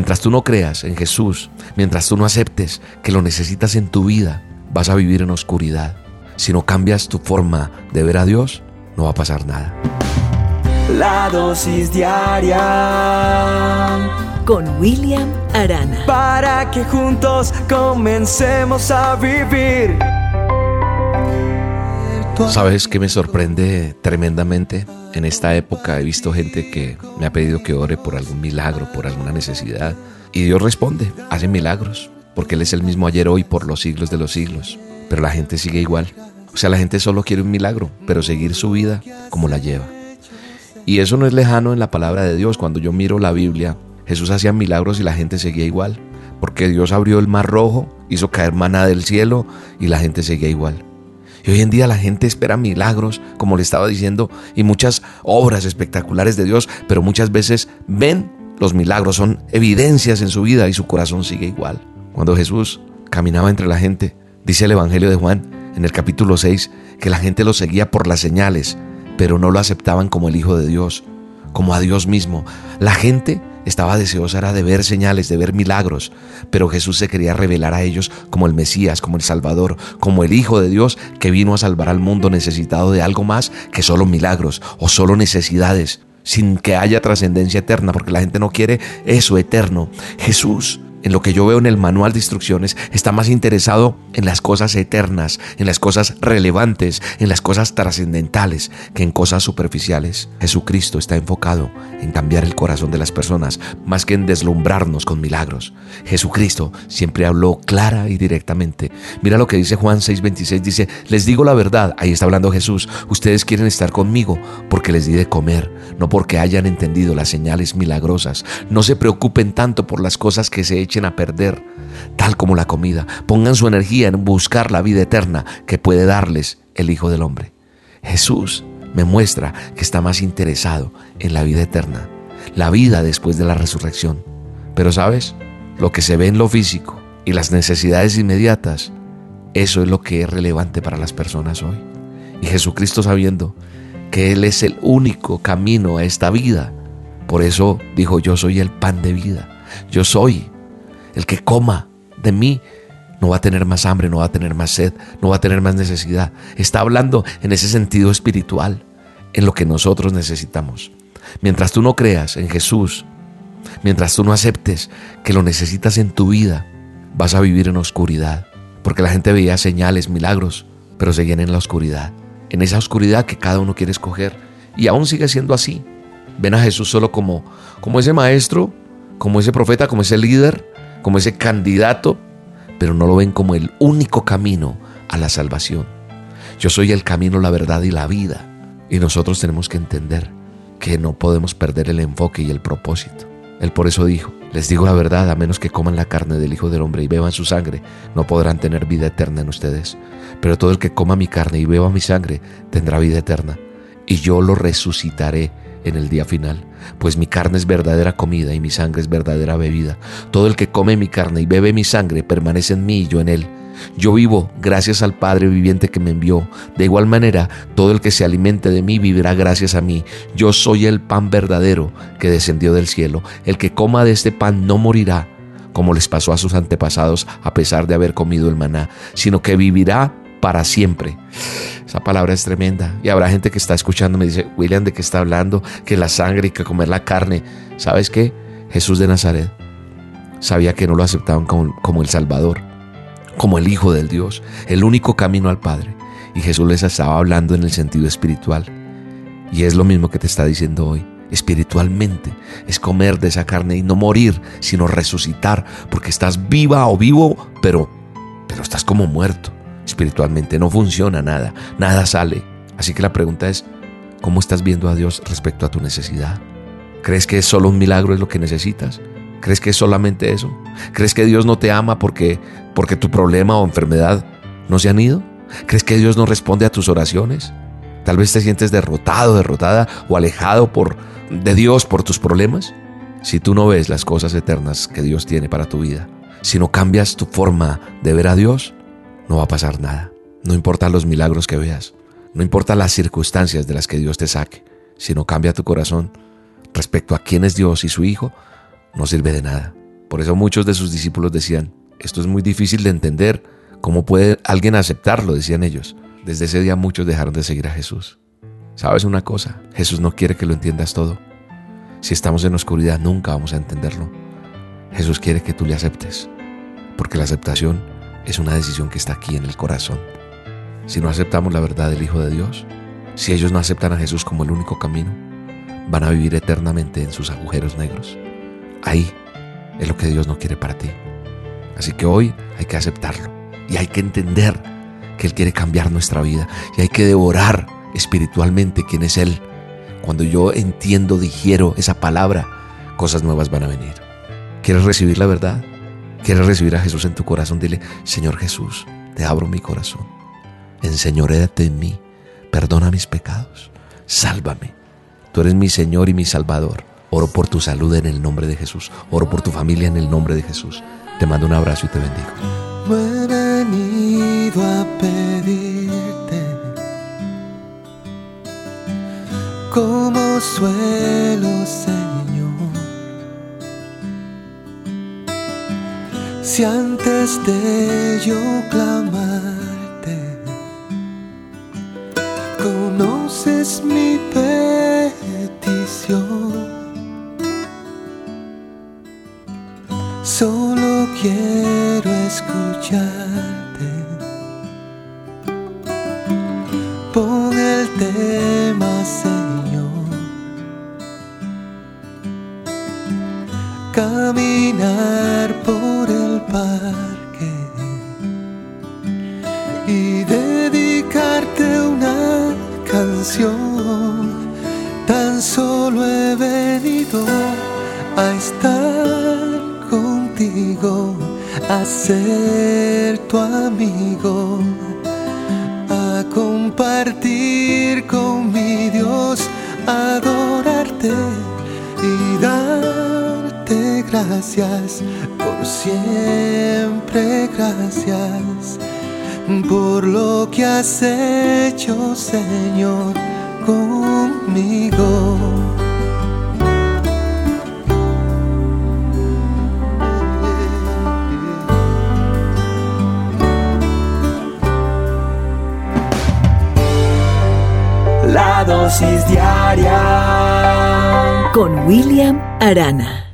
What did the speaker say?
Mientras tú no creas en Jesús, mientras tú no aceptes que lo necesitas en tu vida, vas a vivir en oscuridad. Si no cambias tu forma de ver a Dios, no va a pasar nada. La dosis diaria con William Arana. Para que juntos comencemos a vivir. ¿Sabes qué me sorprende tremendamente? En esta época he visto gente que me ha pedido que ore por algún milagro, por alguna necesidad. Y Dios responde, hace milagros, porque Él es el mismo ayer, hoy, por los siglos de los siglos. Pero la gente sigue igual. O sea, la gente solo quiere un milagro, pero seguir su vida como la lleva. Y eso no es lejano en la palabra de Dios. Cuando yo miro la Biblia, Jesús hacía milagros y la gente seguía igual. Porque Dios abrió el mar rojo, hizo caer maná del cielo y la gente seguía igual. Y hoy en día la gente espera milagros, como le estaba diciendo, y muchas obras espectaculares de Dios, pero muchas veces ven los milagros, son evidencias en su vida y su corazón sigue igual. Cuando Jesús caminaba entre la gente, dice el Evangelio de Juan en el capítulo 6, que la gente lo seguía por las señales, pero no lo aceptaban como el Hijo de Dios, como a Dios mismo. La gente estaba deseosa de ver señales, de ver milagros, pero Jesús se quería revelar a ellos como el Mesías, como el Salvador, como el Hijo de Dios que vino a salvar al mundo necesitado de algo más que solo milagros o solo necesidades, sin que haya trascendencia eterna, porque la gente no quiere eso eterno. Jesús en lo que yo veo en el manual de instrucciones, está más interesado en las cosas eternas, en las cosas relevantes, en las cosas trascendentales que en cosas superficiales. Jesucristo está enfocado en cambiar el corazón de las personas más que en deslumbrarnos con milagros. Jesucristo siempre habló clara y directamente. Mira lo que dice Juan 6:26, dice, les digo la verdad, ahí está hablando Jesús, ustedes quieren estar conmigo porque les di de comer, no porque hayan entendido las señales milagrosas. No se preocupen tanto por las cosas que se a perder, tal como la comida. Pongan su energía en buscar la vida eterna que puede darles el Hijo del Hombre. Jesús me muestra que está más interesado en la vida eterna, la vida después de la resurrección. Pero sabes, lo que se ve en lo físico y las necesidades inmediatas, eso es lo que es relevante para las personas hoy. Y Jesucristo sabiendo que Él es el único camino a esta vida, por eso dijo, yo soy el pan de vida, yo soy el que coma de mí no va a tener más hambre, no va a tener más sed, no va a tener más necesidad. Está hablando en ese sentido espiritual, en lo que nosotros necesitamos. Mientras tú no creas en Jesús, mientras tú no aceptes que lo necesitas en tu vida, vas a vivir en oscuridad. Porque la gente veía señales, milagros, pero seguían en la oscuridad. En esa oscuridad que cada uno quiere escoger. Y aún sigue siendo así. Ven a Jesús solo como, como ese maestro, como ese profeta, como ese líder, como ese candidato, pero no lo ven como el único camino a la salvación. Yo soy el camino, la verdad y la vida. Y nosotros tenemos que entender que no podemos perder el enfoque y el propósito. Él por eso dijo, les digo la verdad, a menos que coman la carne del Hijo del Hombre y beban su sangre, no podrán tener vida eterna en ustedes. Pero todo el que coma mi carne y beba mi sangre tendrá vida eterna, y yo lo resucitaré en el día final, pues mi carne es verdadera comida y mi sangre es verdadera bebida. Todo el que come mi carne y bebe mi sangre permanece en mí y yo en él. Yo vivo gracias al Padre viviente que me envió. De igual manera, todo el que se alimente de mí vivirá gracias a mí. Yo soy el pan verdadero que descendió del cielo. El que coma de este pan no morirá, como les pasó a sus antepasados a pesar de haber comido el maná, sino que vivirá para siempre. Esa palabra es tremenda. Y habrá gente que está escuchando, me dice, William, ¿de qué está hablando? Que la sangre y que comer la carne. ¿Sabes qué? Jesús de Nazaret sabía que no lo aceptaban como, como el Salvador, como el Hijo del Dios, el único camino al Padre. Y Jesús les estaba hablando en el sentido espiritual. Y es lo mismo que te está diciendo hoy. Espiritualmente es comer de esa carne y no morir, sino resucitar, porque estás viva o vivo, pero, pero estás como muerto espiritualmente. No funciona nada, nada sale. Así que la pregunta es, ¿cómo estás viendo a Dios respecto a tu necesidad? ¿Crees que solo un milagro es lo que necesitas? ¿Crees que es solamente eso? ¿Crees que Dios no te ama porque, porque tu problema o enfermedad no se han ido? ¿Crees que Dios no responde a tus oraciones? Tal vez te sientes derrotado, derrotada o alejado por, de Dios por tus problemas. Si tú no ves las cosas eternas que Dios tiene para tu vida, si no cambias tu forma de ver a Dios, no va a pasar nada. No importa los milagros que veas, no importa las circunstancias de las que Dios te saque, si no cambia tu corazón respecto a quién es Dios y su Hijo, no sirve de nada. Por eso muchos de sus discípulos decían, esto es muy difícil de entender, ¿cómo puede alguien aceptarlo? decían ellos. Desde ese día muchos dejaron de seguir a Jesús. ¿Sabes una cosa? Jesús no quiere que lo entiendas todo. Si estamos en oscuridad nunca vamos a entenderlo. Jesús quiere que tú le aceptes, porque la aceptación es una decisión que está aquí en el corazón. Si no aceptamos la verdad del Hijo de Dios, si ellos no aceptan a Jesús como el único camino, van a vivir eternamente en sus agujeros negros. Ahí es lo que Dios no quiere para ti. Así que hoy hay que aceptarlo y hay que entender que Él quiere cambiar nuestra vida y hay que devorar espiritualmente quién es Él. Cuando yo entiendo, digiero esa palabra, cosas nuevas van a venir. ¿Quieres recibir la verdad? ¿Quieres recibir a Jesús en tu corazón? Dile, Señor Jesús, te abro mi corazón. Enseñoréate en mí. Perdona mis pecados. Sálvame. Tú eres mi Señor y mi Salvador. Oro por tu salud en el nombre de Jesús. Oro por tu familia en el nombre de Jesús. Te mando un abrazo y te bendigo. A pedirte como suelo. Si antes de yo clamarte, conoces mi petición. Solo quiero escucharte. Pon el tema, Señor. Caminar por a ser tu amigo, a compartir con mi Dios, adorarte y darte gracias por siempre, gracias por lo que has hecho, Señor, conmigo. Dosis diaria con William Arana.